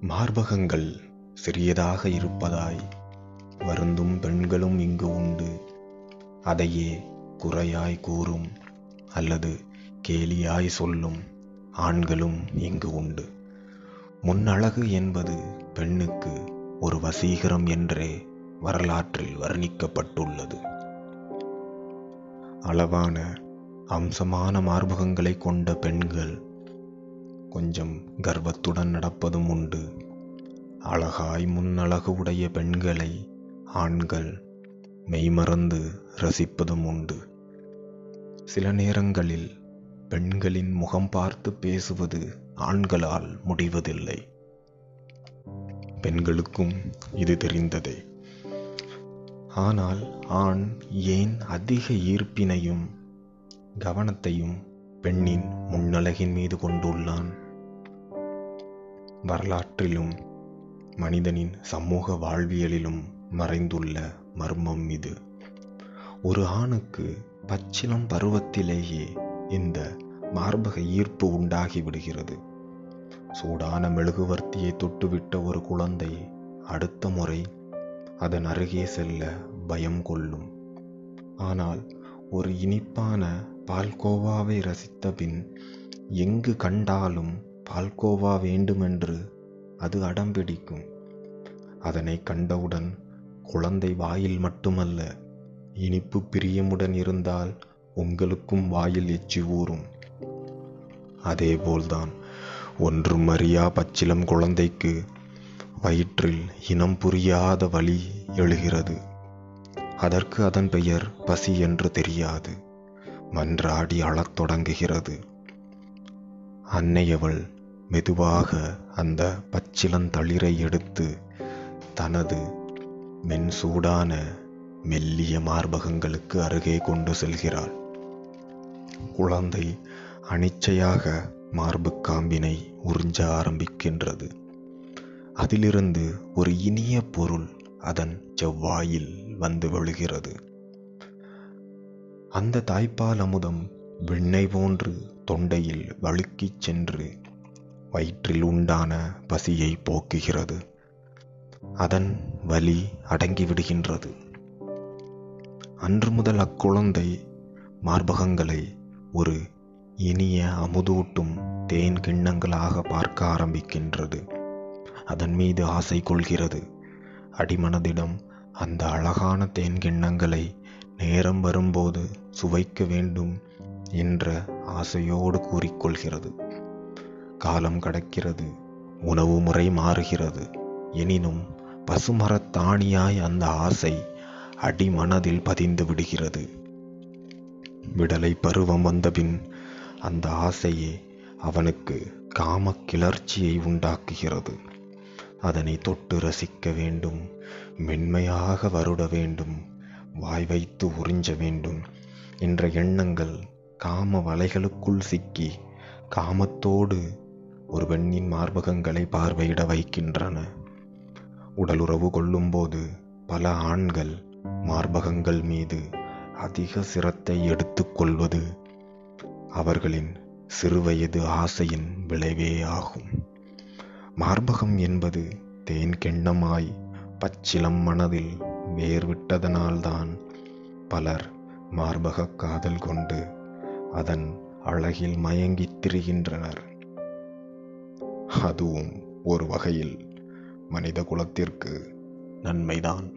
மார்பகங்கள் சிறியதாக இருப்பதாய் வருந்தும் பெண்களும் இங்கு உண்டு. அதையே குறையாய் கூறும் அல்லது கேலியாய் சொல்லும் ஆண்களும் இங்கு உண்டு. முன்னழகு என்பது பெண்ணுக்கு ஒரு வசீகரம் என்றே வரலாற்றில் வர்ணிக்கப்பட்டுள்ளது. அளவான அம்சமான மார்பகங்களை கொண்ட பெண்கள் கொஞ்சம் கர்வத்துடன் நடப்பதும் உண்டு. அழகாய் முன்னழகு உடைய பெண்களை ஆண்கள் மெய்மறந்து ரசிப்பதும் உண்டு. சில நேரங்களில் பெண்களின் முகம் பார்த்து பேசுவது ஆண்களால் முடிவதில்லை. பெண்களுக்கும் இது தெரிந்ததே. ஆனால் ஆண் ஏன் அதிக ஈர்ப்பினையும் கவனத்தையும் பெண்ணின் முன்னழகின் மீது கொண்டுள்ளான். வரலாற்றிலும் மனிதனின் சமூக வாழ்வியலிலும் மறைந்துள்ள மர்மம் இது. ஒரு ஆணுக்கு பச்சிலம் பருவத்திலேயே இந்த மார்பக ஈர்ப்பு உண்டாகி விடுகிறது. சூடான மெழுகுவர்த்தியை தொட்டுவிட்ட ஒரு குழந்தை அடுத்த முறை அதன் அருகே செல்ல பயம் கொள்ளும். ஆனால் ஒரு இனிப்பான பால்கோவாவை ரசித்த பின் எங்கு கண்டாலும் பால்கோவா வேண்டுமென்று அது அடம்பிடிக்கும் அதனை கண்டவுடன் குழந்தை வாயில் மட்டுமல்ல இனிப்பு பிரியமுடன் இருந்தால் உங்களுக்கும் வாயில் எச்சி ஊறும். அதேபோல்தான் ஒன்றும் அறியா பச்சிலம் குழந்தைக்கு வயிற்றில் இனம் புரியாத வழி எழுகிறது. அதற்கு அதன் பெயர் பசி என்று தெரியாது. மன்றாடி அழத் தொடங்குகிறது. அன்னையவள் மெதுவாக அந்த பச்சிலந்தளிரை எடுத்து தனது மென் சூடான மெல்லிய மார்பகங்களுக்கு அருகே கொண்டு செல்கிறாள். குழந்தை அனிச்சையாக மார்பு காம்பினை உறிஞ்ச ஆரம்பிக்கின்றது. அதிலிருந்து ஒரு இனிய பொருள் அதன் செவ்வாயில் வந்து விழுகிறது. அந்த தாய்ப்பால் அமுதம் வெண்ணெய் போன்று தொண்டையில் வழுக்கிச் சென்று வயிற்றில் உண்டான பசியை போக்குகிறது. அதன் வலி அடங்கிவிடுகின்றது. அன்று முதல் அக்குழந்தை மார்பகங்களை ஒரு இனிய அமுதூட்டும் தேன் கிண்ணங்களாக பார்க்க ஆரம்பிக்கின்றது. அதன் மீது ஆசை கொள்கிறது. அடிமனதிடம் அந்த அழகான தேன் கிண்ணங்களை நேரம் வரும்போது சுவைக்க வேண்டும் என்ற ஆசையோடு கூறிக்கொள்கிறது. காலம் கடக்கிறது உணவு முறை மாறுகிறது. எனினும் பசுமரத்தாணியாய் அந்த ஆசை அடிமனதில் பதிந்து விடுகிறது. விடலை பருவம் வந்தபின் அந்த ஆசையே அவனுக்கு காம கிளர்ச்சியை உண்டாக்குகிறது. அதனை தொட்டு ரசிக்க வேண்டும் மென்மையாக வருட வேண்டும் வாய் வைத்து உறிஞ்ச வேண்டும். என்ற எண்ணங்கள் காம வலைகளுக்குள் சிக்கி காமத்தோடு ஒரு பெண்ணின் மார்பகங்களை பார்வையிட வைக்கின்றன. உடலுறவு கொள்ளும்போது பல ஆண்கள் மார்பகங்கள் மீது அதிக சிரத்தை எடுத்துக்கொள்வது அவர்களின் சிறுவயது ஆசையின் விளைவே ஆகும். மார்பகம் என்பது தேன் கெண்ணமாய் பச்சிலம் மனதில் வேர்விட்டதனால்தான் பலர் மார்பக காதல் கொண்டு அதன் அழகில் மயங்கித் திரிகின்றனர். அதுவும் ஒரு வகையில் மனித குலத்திற்கு நன்மைதான்.